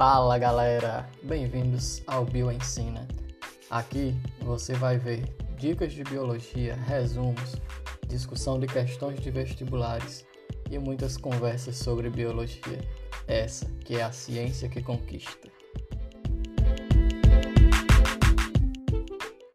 Fala galera, bem-vindos ao Bio Ensina. Aqui você vai ver dicas de biologia, resumos, discussão de questões de vestibulares e muitas conversas sobre biologia. Essa que é a ciência que conquista.